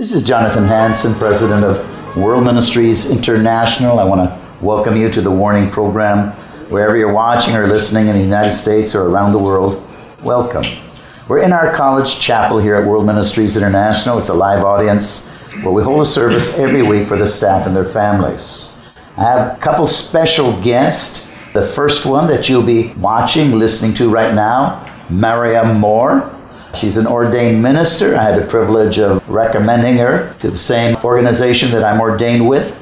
This is Jonathan Hansen, President of World Ministries International. I want to welcome you to the Warning Program. Wherever you're watching or listening in the United States or around the world, welcome. We're in our college chapel here at World Ministries International. It's a live audience where we hold a service every week for the staff and their families. I have a couple special guests. The first one that you'll be watching, listening to right now, Marya Moore. She's an ordained minister. I had the privilege of recommending her to the same organization that I'm ordained with.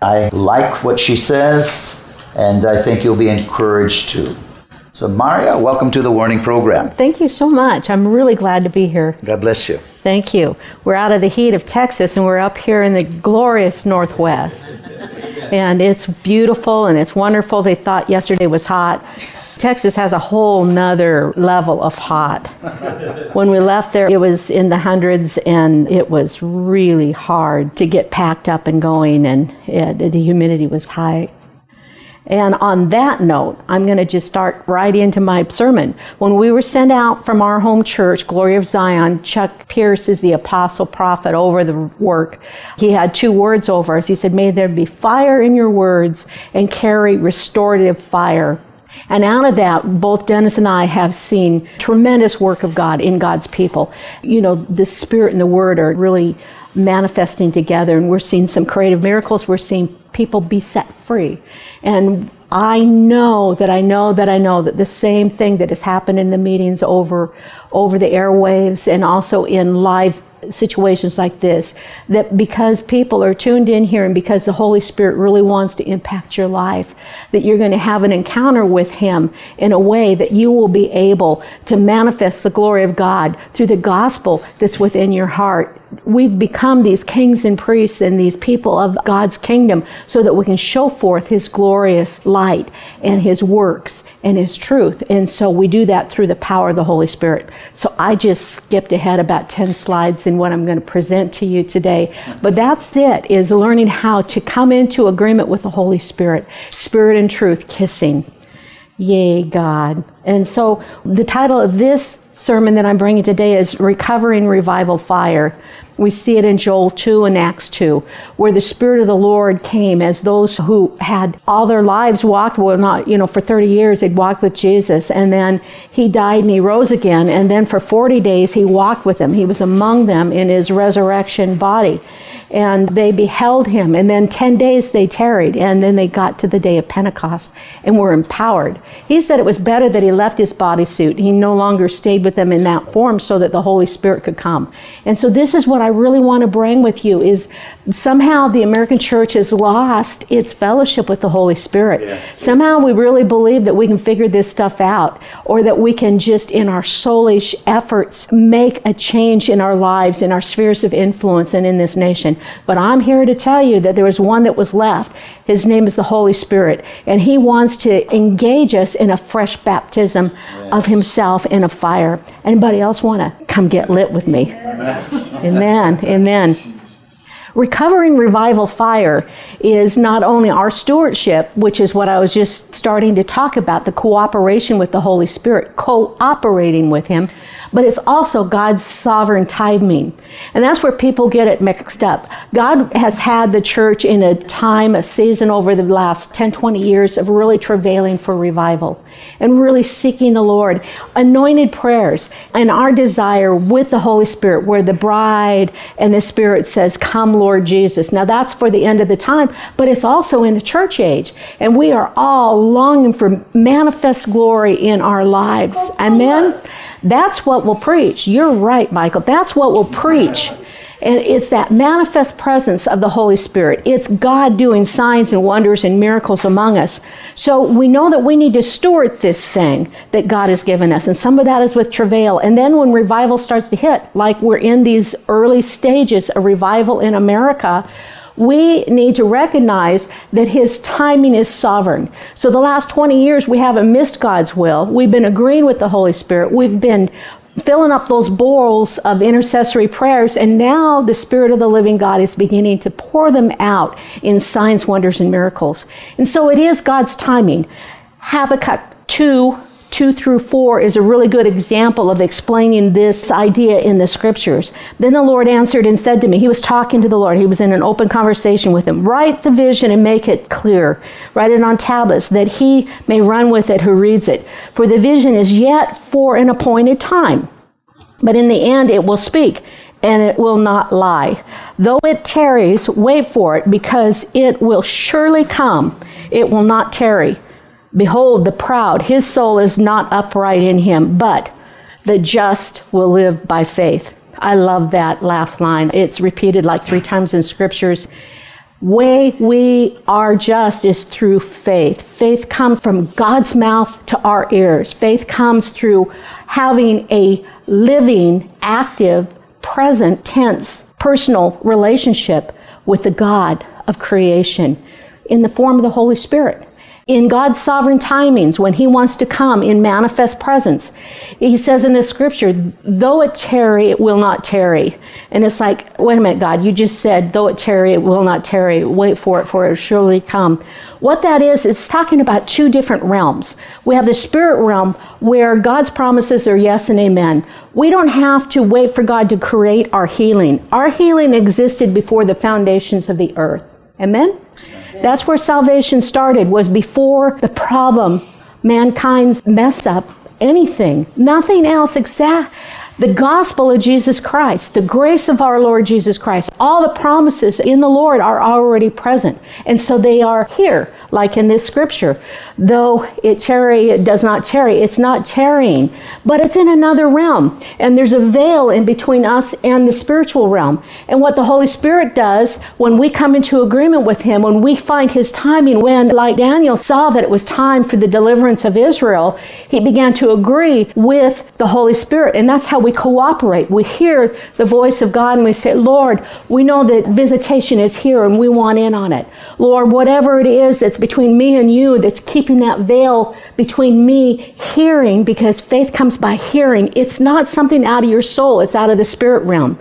I like what she says, and I think you'll be encouraged too. So, Marya, welcome to the Warning Program. Thank you so much. I'm really glad to be here. God bless you. Thank you. We're out of the heat of Texas and we're up here in the glorious Northwest. And it's beautiful and it's wonderful. They thought yesterday was hot. Texas has a whole nother level of hot. When we left there, it was in the hundreds and it was really hard to get packed up and going, and it, the humidity was high. And on that note, I'm going to just start right into my sermon. When we were sent out from our home church, Glory of Zion, Chuck Pierce is the apostle prophet over the work. He had two words over us. He said, May there be fire in your words and carry restorative fire. And out of that, both Dennis and I have seen tremendous work of God in God's people. You know, the Spirit and the Word are really manifesting together, and we're seeing some creative miracles. We're seeing people be set free. And I know that I know that I know that the same thing that has happened in the meetings over over the airwaves and also in live situations like this that because people are tuned in here and because the Holy Spirit really wants to impact your life, that you're going to have an encounter with Him in a way that you will be able to manifest the glory of God through the gospel that's within your heart we've become these kings and priests and these people of God's kingdom so that we can show forth His glorious light and His works and His truth. And so we do that through the power of the Holy Spirit. So I just skipped ahead about 10 slides in what I'm going to present to you today. But that's it, is learning how to come into agreement with the Holy Spirit, Spirit and truth kissing. Yay, God. And so the title of this sermon that I'm bringing today is Recovering Revival Fire. We see it in Joel 2 and Acts 2, where the Spirit of the Lord came as those who had all their lives walked, well, not, you know, for 30 years, they'd walked with Jesus, and then he died and he rose again, and then for 40 days he walked with them. He was among them in his resurrection body and they beheld him. And then 10 days they tarried, and then they got to the day of Pentecost and were empowered. He said it was better that he left his bodysuit. He no longer stayed with them in that form so that the Holy Spirit could come. And so this is what I really want to bring with you is somehow the American church has lost its fellowship with the Holy Spirit. Yes. Somehow we really believe that we can figure this stuff out or that we can just in our soulish efforts make a change in our lives, in our spheres of influence and in this nation. But I'm here to tell you that there was one that was left. His name is the Holy Spirit. And he wants to engage us in a fresh baptism yes. of himself in a fire. Anybody else want to come get lit with me? Amen. Amen. Recovering revival fire is not only our stewardship, which is what I was just starting to talk about the cooperation with the Holy Spirit, cooperating with Him, but it's also God's sovereign timing. And that's where people get it mixed up. God has had the church in a time, a season over the last 10, 20 years of really travailing for revival and really seeking the Lord. Anointed prayers and our desire with the Holy Spirit, where the bride and the Spirit says, Come, Lord Jesus. Now that's for the end of the time, but it's also in the church age. And we are all longing for manifest glory in our lives. Amen. That's what we'll preach. You're right, Michael. That's what we'll preach. And it's that manifest presence of the Holy Spirit. It's God doing signs and wonders and miracles among us. So we know that we need to steward this thing that God has given us. And some of that is with travail. And then when revival starts to hit, like we're in these early stages of revival in America, we need to recognize that His timing is sovereign. So, the last 20 years, we haven't missed God's will. We've been agreeing with the Holy Spirit. We've been filling up those bowls of intercessory prayers, and now the Spirit of the living God is beginning to pour them out in signs, wonders, and miracles. And so, it is God's timing. Habakkuk 2 2 through 4 is a really good example of explaining this idea in the scriptures. Then the Lord answered and said to me, He was talking to the Lord, he was in an open conversation with him. Write the vision and make it clear. Write it on tablets that he may run with it who reads it. For the vision is yet for an appointed time. But in the end, it will speak and it will not lie. Though it tarries, wait for it, because it will surely come. It will not tarry. Behold, the proud, his soul is not upright in him, but the just will live by faith. I love that last line. It's repeated like three times in scriptures. Way we are just is through faith. Faith comes from God's mouth to our ears. Faith comes through having a living, active, present tense personal relationship with the God of creation in the form of the Holy Spirit in God's sovereign timings when He wants to come in manifest presence. He says in the scripture, though it tarry, it will not tarry. And it's like, wait a minute, God, you just said, though it tarry, it will not tarry. Wait for it, for it will surely come. What that is, is talking about two different realms. We have the spirit realm where God's promises are yes and amen. We don't have to wait for God to create our healing. Our healing existed before the foundations of the earth. Amen? That's where salvation started, was before the problem, mankind's mess up, anything. Nothing else exact. The gospel of Jesus Christ, the grace of our Lord Jesus Christ, all the promises in the Lord are already present. And so they are here, like in this scripture. Though it tarry, it does not tarry. It's not tarrying, but it's in another realm. And there's a veil in between us and the spiritual realm. And what the Holy Spirit does when we come into agreement with Him, when we find His timing, when, like Daniel saw that it was time for the deliverance of Israel, he began to agree with the Holy Spirit. And that's how we cooperate. We hear the voice of God and we say, Lord, we know that visitation is here and we want in on it. Lord, whatever it is that's between me and you that's keeping that veil between me hearing, because faith comes by hearing, it's not something out of your soul, it's out of the spirit realm.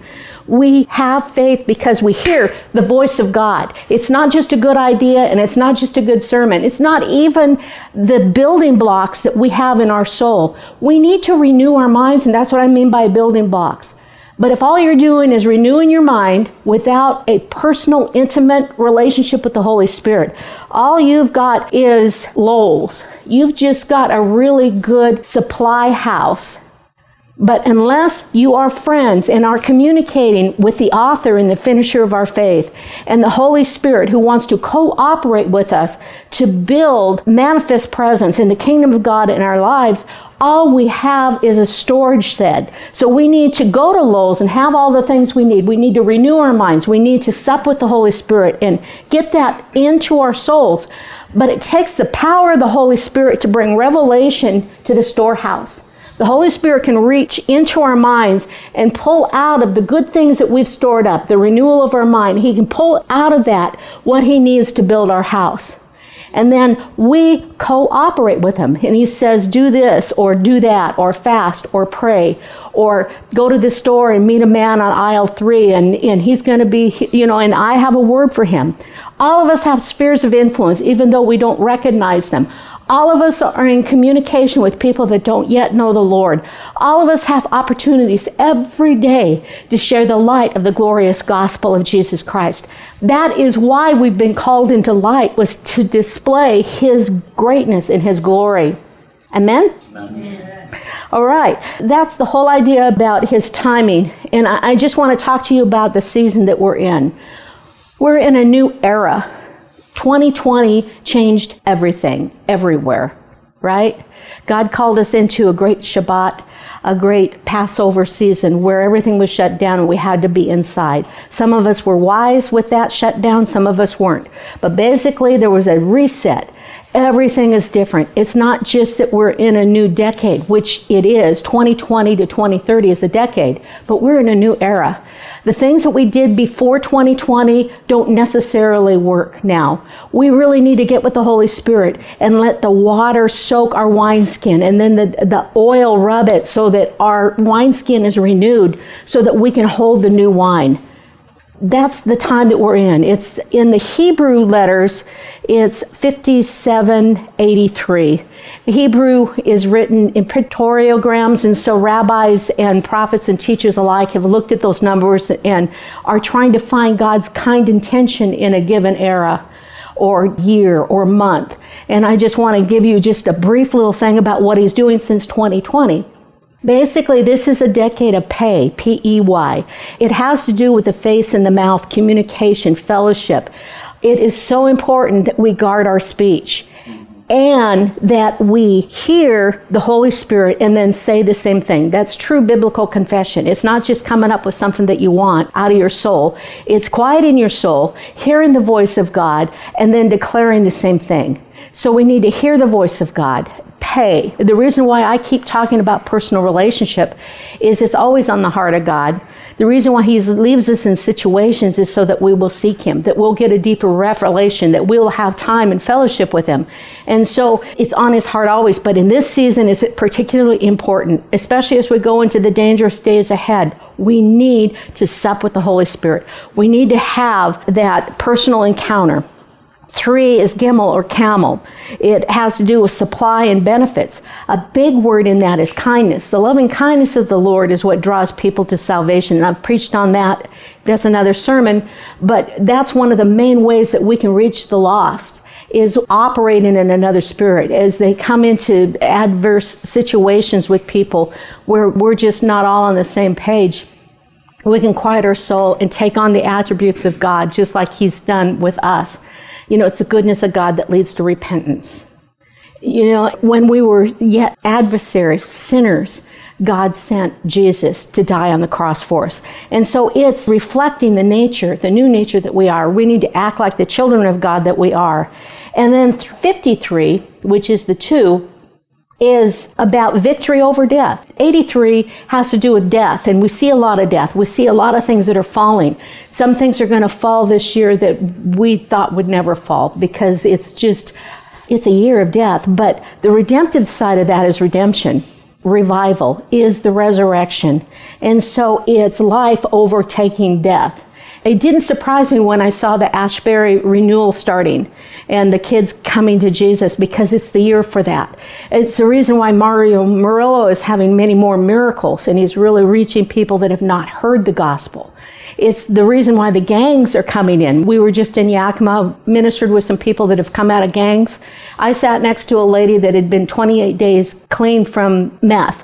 We have faith because we hear the voice of God. It's not just a good idea and it's not just a good sermon. It's not even the building blocks that we have in our soul. We need to renew our minds, and that's what I mean by building blocks. But if all you're doing is renewing your mind without a personal, intimate relationship with the Holy Spirit, all you've got is Lowe's. You've just got a really good supply house but unless you are friends and are communicating with the author and the finisher of our faith and the Holy Spirit who wants to cooperate with us to build manifest presence in the kingdom of God in our lives, all we have is a storage shed. So we need to go to Lowe's and have all the things we need. We need to renew our minds. We need to sup with the Holy Spirit and get that into our souls. But it takes the power of the Holy Spirit to bring revelation to the storehouse. The Holy Spirit can reach into our minds and pull out of the good things that we've stored up, the renewal of our mind. He can pull out of that what He needs to build our house. And then we cooperate with Him. And He says, do this or do that or fast or pray or go to the store and meet a man on aisle three and, and he's going to be, you know, and I have a word for him. All of us have spheres of influence, even though we don't recognize them. All of us are in communication with people that don't yet know the Lord. All of us have opportunities every day to share the light of the glorious gospel of Jesus Christ. That is why we've been called into light was to display his greatness and his glory. Amen? Amen. All right. That's the whole idea about his timing. And I just want to talk to you about the season that we're in. We're in a new era 2020 changed everything, everywhere, right? God called us into a great Shabbat, a great Passover season where everything was shut down and we had to be inside. Some of us were wise with that shutdown, some of us weren't. But basically, there was a reset. Everything is different. It's not just that we're in a new decade, which it is. 2020 to 2030 is a decade, but we're in a new era. The things that we did before 2020 don't necessarily work now. We really need to get with the Holy Spirit and let the water soak our wineskin and then the, the oil rub it so that our wineskin is renewed so that we can hold the new wine. That's the time that we're in. It's in the Hebrew letters, it's 5783. Hebrew is written in pictoriograms, and so rabbis and prophets and teachers alike have looked at those numbers and are trying to find God's kind intention in a given era or year or month. And I just want to give you just a brief little thing about what he's doing since 2020. Basically, this is a decade of pay, P E Y. It has to do with the face and the mouth, communication, fellowship. It is so important that we guard our speech and that we hear the Holy Spirit and then say the same thing. That's true biblical confession. It's not just coming up with something that you want out of your soul, it's quiet in your soul, hearing the voice of God, and then declaring the same thing. So we need to hear the voice of God pay. The reason why I keep talking about personal relationship is it's always on the heart of God. The reason why He leaves us in situations is so that we will seek Him, that we'll get a deeper revelation, that we'll have time and fellowship with Him. And so it's on His heart always. But in this season, is it particularly important, especially as we go into the dangerous days ahead. We need to sup with the Holy Spirit. We need to have that personal encounter. Three is gimel or camel. It has to do with supply and benefits. A big word in that is kindness. The loving kindness of the Lord is what draws people to salvation. And I've preached on that. That's another sermon. But that's one of the main ways that we can reach the lost is operating in another spirit as they come into adverse situations with people where we're just not all on the same page. We can quiet our soul and take on the attributes of God just like He's done with us. You know, it's the goodness of God that leads to repentance. You know, when we were yet adversaries, sinners, God sent Jesus to die on the cross for us. And so it's reflecting the nature, the new nature that we are. We need to act like the children of God that we are. And then 53, which is the two, is about victory over death. 83 has to do with death, and we see a lot of death. We see a lot of things that are falling. Some things are going to fall this year that we thought would never fall because it's just, it's a year of death. But the redemptive side of that is redemption. Revival is the resurrection. And so it's life overtaking death. It didn't surprise me when I saw the Asbury renewal starting and the kids coming to Jesus because it's the year for that. It's the reason why Mario Murillo is having many more miracles and he's really reaching people that have not heard the gospel. It's the reason why the gangs are coming in. We were just in Yakima, ministered with some people that have come out of gangs. I sat next to a lady that had been 28 days clean from meth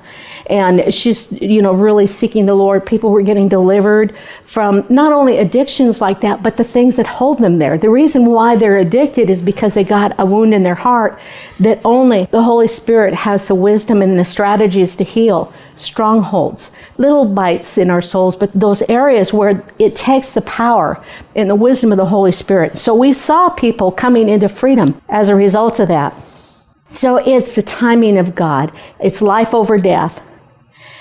and she's you know really seeking the lord people were getting delivered from not only addictions like that but the things that hold them there the reason why they're addicted is because they got a wound in their heart that only the holy spirit has the wisdom and the strategies to heal strongholds little bites in our souls but those areas where it takes the power and the wisdom of the holy spirit so we saw people coming into freedom as a result of that so it's the timing of God. It's life over death.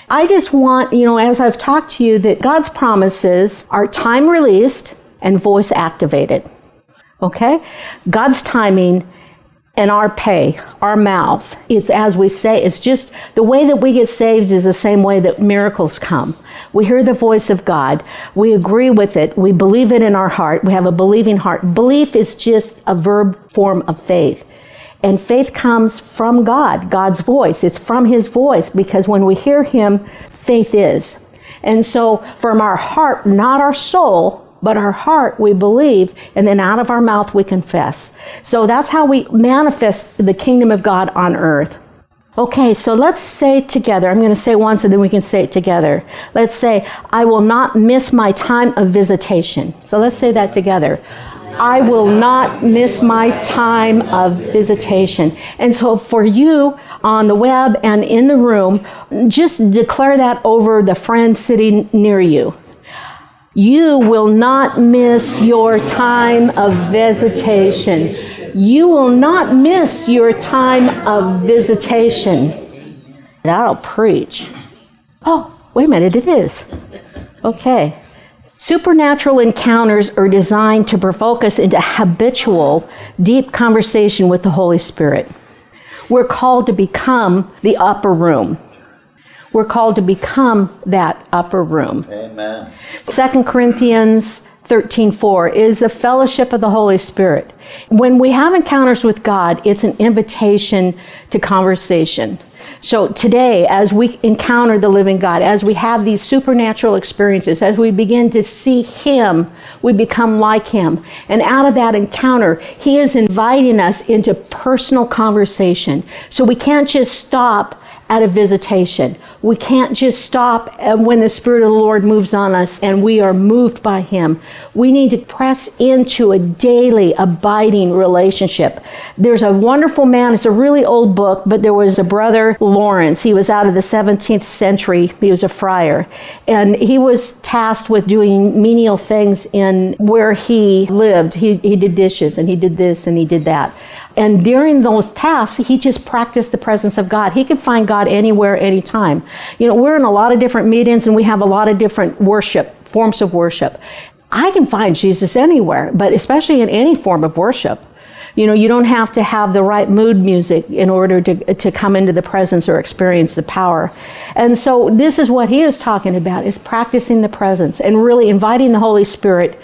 I just want, you know, as I've talked to you, that God's promises are time released and voice activated. Okay? God's timing and our pay, our mouth. It's as we say, it's just the way that we get saved is the same way that miracles come. We hear the voice of God, we agree with it, we believe it in our heart, we have a believing heart. Belief is just a verb form of faith. And faith comes from God, God's voice. It's from His voice because when we hear Him, faith is. And so from our heart, not our soul, but our heart, we believe, and then out of our mouth, we confess. So that's how we manifest the kingdom of God on earth. Okay, so let's say together. I'm going to say it once and then we can say it together. Let's say, I will not miss my time of visitation. So let's say that together. I will not miss my time of visitation. And so for you on the web and in the room, just declare that over the friend sitting near you. You will not miss your time of visitation. You will not miss your time of visitation. That'll preach. Oh, wait a minute, it is. Okay. Supernatural encounters are designed to provoke us into habitual, deep conversation with the Holy Spirit. We're called to become the upper room. We're called to become that upper room. Amen. 2 Corinthians 13:4 is the fellowship of the Holy Spirit. When we have encounters with God, it's an invitation to conversation. So today, as we encounter the living God, as we have these supernatural experiences, as we begin to see Him, we become like Him. And out of that encounter, He is inviting us into personal conversation. So we can't just stop at a visitation. We can't just stop when the Spirit of the Lord moves on us and we are moved by Him. We need to press into a daily, abiding relationship. There's a wonderful man, it's a really old book, but there was a brother, Lawrence. He was out of the 17th century, he was a friar, and he was tasked with doing menial things in where he lived. He, he did dishes and he did this and he did that. And during those tasks, he just practiced the presence of God. He could find God anywhere, anytime. You know, we're in a lot of different meetings and we have a lot of different worship, forms of worship. I can find Jesus anywhere, but especially in any form of worship. You know, you don't have to have the right mood music in order to, to come into the presence or experience the power. And so this is what he is talking about is practicing the presence and really inviting the Holy Spirit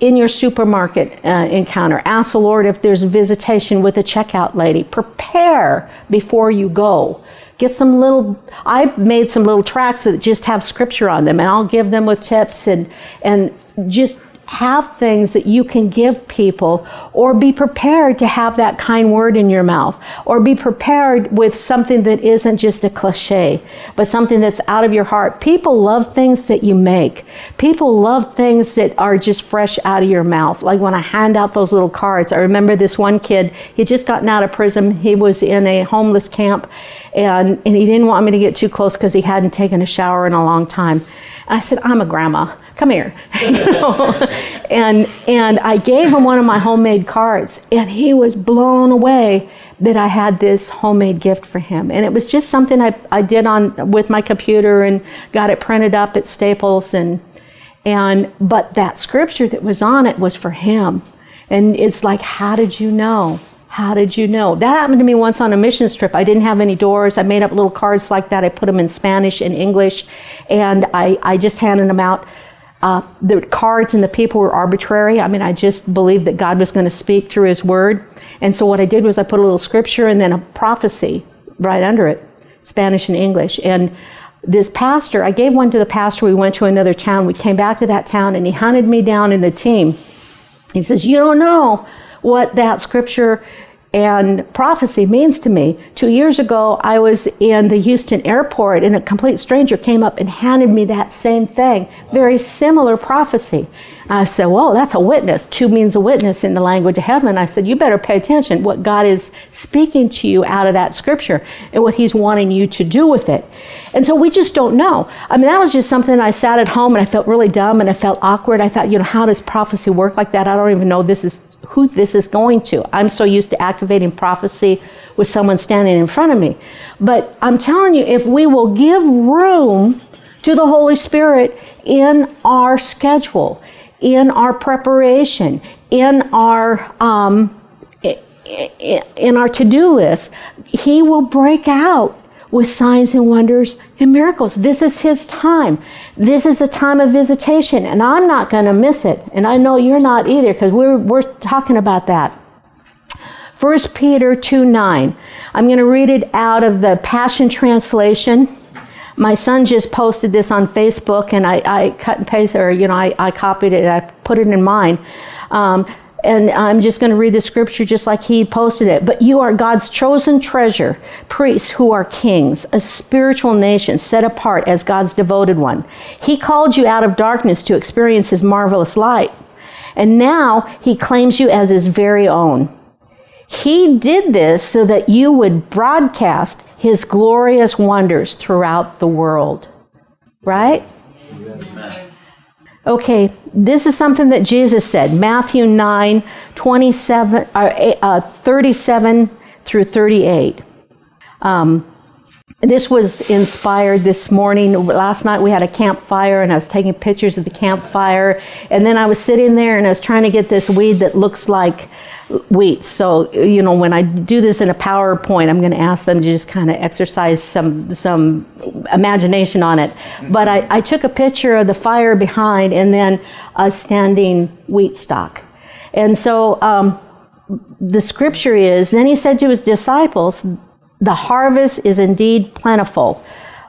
in your supermarket uh, encounter. Ask the Lord if there's visitation with a checkout lady. Prepare before you go. Get some little, I've made some little tracks that just have scripture on them, and I'll give them with tips and, and just have things that you can give people or be prepared to have that kind word in your mouth or be prepared with something that isn't just a cliche but something that's out of your heart. People love things that you make. People love things that are just fresh out of your mouth. Like when i hand out those little cards i remember this one kid he just gotten out of prison. He was in a homeless camp and, and he didn't want me to get too close because he hadn't taken a shower in a long time. And i said i'm a grandma come here. and, and I gave him one of my homemade cards, and he was blown away that I had this homemade gift for him. And it was just something I, I did on with my computer and got it printed up at Staples and and but that scripture that was on it was for him. And it's like, how did you know? How did you know? That happened to me once on a missions trip. I didn't have any doors. I made up little cards like that. I put them in Spanish and English, and I, I just handed them out uh, the cards and the people were arbitrary. I mean, I just believed that God was going to speak through His Word. And so what I did was I put a little scripture and then a prophecy right under it, Spanish and English. And this pastor, I gave one to the pastor. We went to another town. We came back to that town and he hunted me down in the team. He says, You don't know what that scripture and prophecy means to me. Two years ago, I was in the Houston airport, and a complete stranger came up and handed me that same thing. Very similar prophecy. I said, Well, that's a witness. Two means a witness in the language of heaven. I said, You better pay attention what God is speaking to you out of that scripture and what He's wanting you to do with it. And so we just don't know. I mean, that was just something I sat at home and I felt really dumb and I felt awkward. I thought, you know, how does prophecy work like that? I don't even know this is who this is going to. I'm so used to activating prophecy with someone standing in front of me. But I'm telling you, if we will give room to the Holy Spirit in our schedule, in our preparation, in our um, in our to-do list, He will break out with signs and wonders and miracles. This is His time. This is a time of visitation, and I'm not going to miss it. And I know you're not either because we're, we're talking about that. 1 Peter 2 9. I'm going to read it out of the Passion Translation. My son just posted this on Facebook, and I, I cut and pasted, or you know, I, I copied it, I put it in mine. Um, and I'm just going to read the scripture just like he posted it. But you are God's chosen treasure, priests who are kings, a spiritual nation set apart as God's devoted one. He called you out of darkness to experience his marvelous light. And now he claims you as his very own. He did this so that you would broadcast his glorious wonders throughout the world. Right? Amen. Okay, this is something that Jesus said Matthew 9 27, uh, uh, 37 through 38. Um, this was inspired this morning. Last night we had a campfire and I was taking pictures of the campfire. And then I was sitting there and I was trying to get this weed that looks like wheat. So, you know, when I do this in a PowerPoint, I'm going to ask them to just kind of exercise some, some imagination on it. But I, I took a picture of the fire behind and then a standing wheat stalk. And so um, the scripture is, then he said to his disciples, the harvest is indeed plentiful,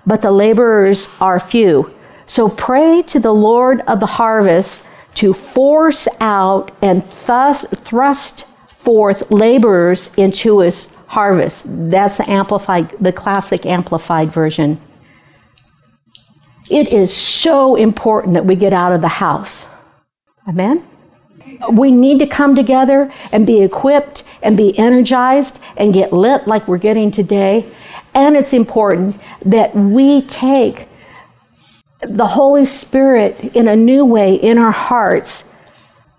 but the laborers are few. So pray to the Lord of the harvest to force out and thus thrust forth laborers into his harvest. That's the amplified, the classic amplified version. It is so important that we get out of the house. Amen? We need to come together and be equipped and be energized and get lit like we're getting today. And it's important that we take the Holy Spirit in a new way in our hearts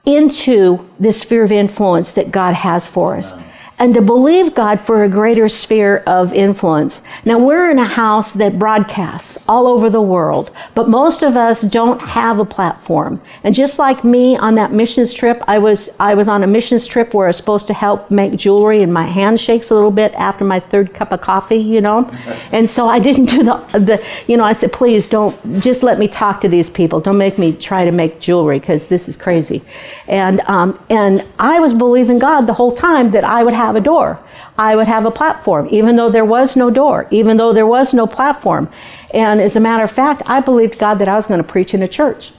into this sphere of influence that God has for us and to believe God for a greater sphere of influence. Now, we're in a house that broadcasts all over the world, but most of us don't have a platform. And just like me on that missions trip, I was, I was on a missions trip where I was supposed to help make jewelry, and my hand shakes a little bit after my third cup of coffee, you know? And so I didn't do the, the you know, I said, please don't, just let me talk to these people. Don't make me try to make jewelry because this is crazy. And, um, and I was believing God the whole time that I would have have a door. I would have a platform, even though there was no door, even though there was no platform. And as a matter of fact, I believed God that I was going to preach in a church.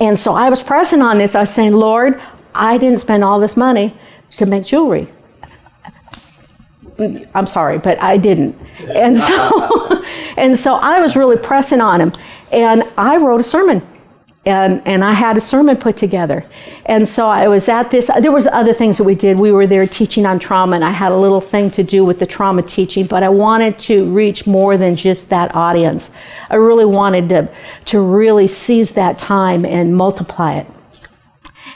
And so I was pressing on this. I was saying, Lord, I didn't spend all this money to make jewelry. I'm sorry, but I didn't. And so, and so I was really pressing on him. And I wrote a sermon and and I had a sermon put together. And so I was at this. There was other things that we did. We were there teaching on trauma, and I had a little thing to do with the trauma teaching. But I wanted to reach more than just that audience. I really wanted to to really seize that time and multiply it.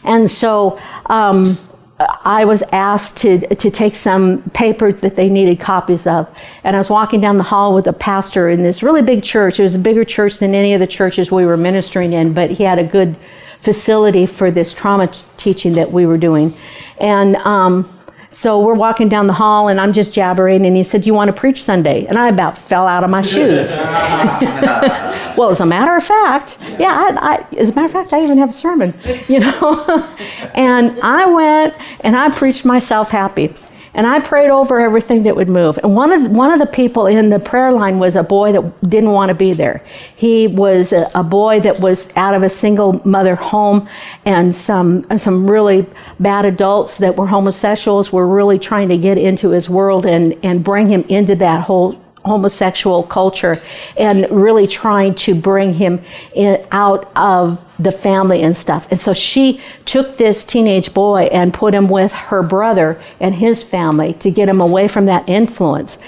And so. Um, I was asked to, to take some paper that they needed copies of. And I was walking down the hall with a pastor in this really big church. It was a bigger church than any of the churches we were ministering in, but he had a good facility for this trauma t- teaching that we were doing. And um, so we're walking down the hall, and I'm just jabbering, and he said, You want to preach Sunday? And I about fell out of my shoes. well, as a matter of fact, yeah, I, I, as a matter of fact, I even have a sermon, you know. and I went and I preached myself happy. And I prayed over everything that would move. And one of one of the people in the prayer line was a boy that didn't want to be there. He was a, a boy that was out of a single mother home, and some some really bad adults that were homosexuals were really trying to get into his world and and bring him into that whole homosexual culture and really trying to bring him in, out of the family and stuff. And so she took this teenage boy and put him with her brother and his family to get him away from that influence.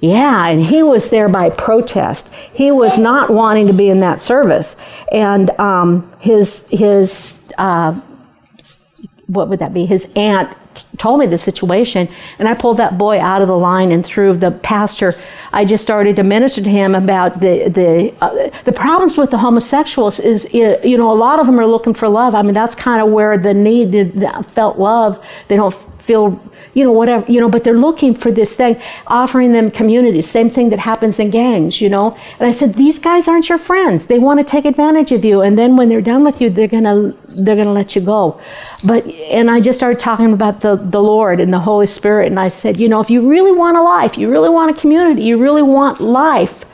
Yeah, and he was there by protest. He was not wanting to be in that service, and um, his his uh, what would that be? His aunt told me the situation, and I pulled that boy out of the line and through the pastor. I just started to minister to him about the the uh, the problems with the homosexuals. Is you know a lot of them are looking for love. I mean that's kind of where the need felt love. They don't feel you know, whatever, you know, but they're looking for this thing, offering them community. Same thing that happens in gangs, you know. And I said, these guys aren't your friends. They want to take advantage of you. And then when they're done with you, they're gonna they're gonna let you go. But and I just started talking about the, the Lord and the Holy Spirit. And I said, you know, if you really want a life, you really want a community, you really want life,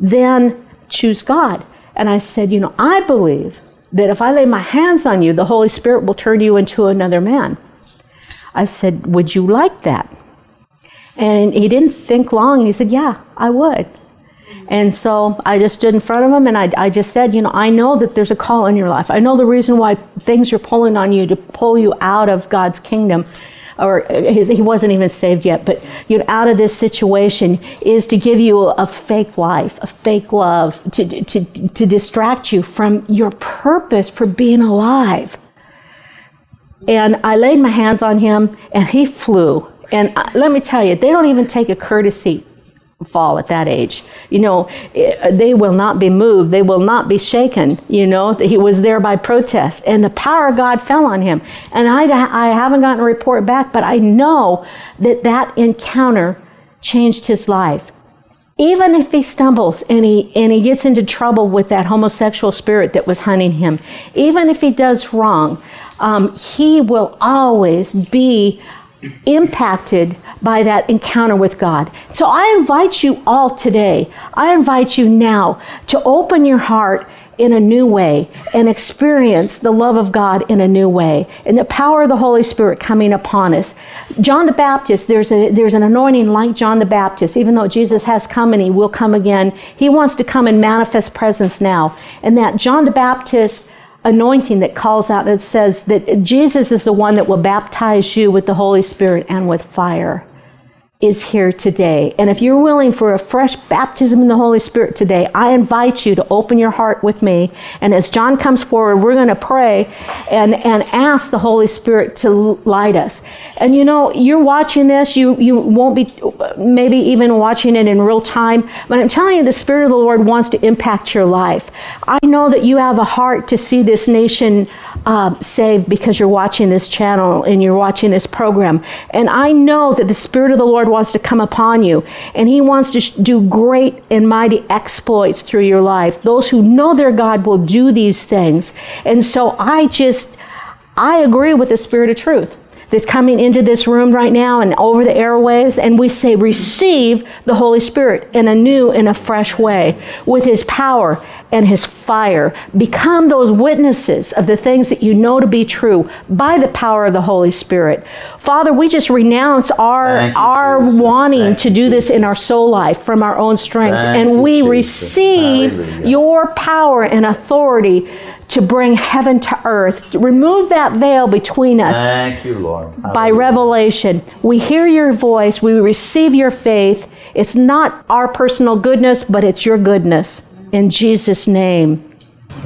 then choose God. And I said, you know, I believe that if I lay my hands on you, the Holy Spirit will turn you into another man. I said, Would you like that? And he didn't think long. He said, Yeah, I would. And so I just stood in front of him and I, I just said, You know, I know that there's a call in your life. I know the reason why things are pulling on you to pull you out of God's kingdom. Or his, he wasn't even saved yet, but you know, out of this situation is to give you a, a fake life, a fake love, to, to, to distract you from your purpose for being alive. And I laid my hands on him, and he flew. And let me tell you, they don't even take a courtesy fall at that age. You know, eh, they will not be moved. They will not be shaken. You know, he was there by protest, and the power of God fell on him. And I, I haven't gotten a report back, but I know that that encounter changed his life. Even if he stumbles and he, and he gets into trouble with that homosexual spirit that was hunting him, even if he does wrong, um, he will always be impacted by that encounter with God. So I invite you all today, I invite you now to open your heart in a new way and experience the love of God in a new way and the power of the Holy Spirit coming upon us. John the Baptist, there's, a, there's an anointing like John the Baptist. Even though Jesus has come and he will come again, he wants to come and manifest presence now. And that John the Baptist anointing that calls out and says that Jesus is the one that will baptize you with the Holy Spirit and with fire is here today. And if you're willing for a fresh baptism in the Holy Spirit today, I invite you to open your heart with me. And as John comes forward, we're going to pray and, and ask the Holy Spirit to light us. And you know, you're watching this, you, you won't be maybe even watching it in real time, but I'm telling you, the Spirit of the Lord wants to impact your life. I know that you have a heart to see this nation uh, saved because you're watching this channel and you're watching this program. And I know that the Spirit of the Lord wants to come upon you and He wants to do great and mighty exploits through your life. Those who know their God will do these things. And so I just, I agree with the Spirit of truth that's coming into this room right now and over the airways, and we say, receive the Holy Spirit in a new and a fresh way with His power and His fire. Become those witnesses of the things that you know to be true by the power of the Holy Spirit. Father, we just renounce our our Jesus. wanting Thank to do this in our soul life from our own strength, Thank and we Jesus. receive Hallelujah. your power and authority to bring heaven to earth. Remove that veil between us Thank you, Lord. by revelation. We hear your voice, we receive your faith. It's not our personal goodness, but it's your goodness. In Jesus' name.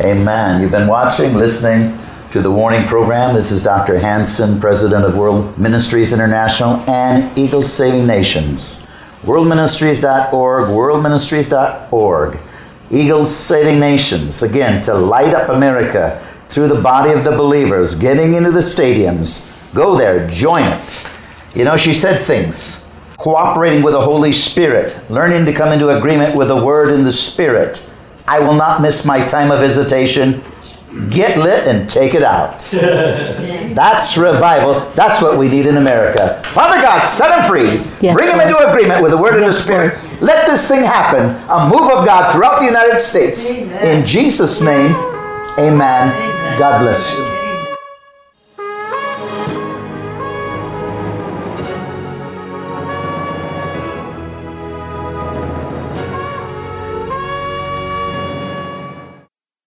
Amen. You've been watching, listening to the Warning Program. This is Dr. Hansen, President of World Ministries International and Eagle Saving Nations. Worldministries.org, worldministries.org. Eagles Saving Nations, again, to light up America through the body of the believers, getting into the stadiums. Go there, join it. You know, she said things. Cooperating with the Holy Spirit, learning to come into agreement with the Word and the Spirit. I will not miss my time of visitation. Get lit and take it out. That's revival. That's what we need in America. Father God, set them free. Yes, Bring them into agreement with the Word and the Spirit. Lord. Let this thing happen. A move of God throughout the United States. In Jesus' name, amen. God bless you.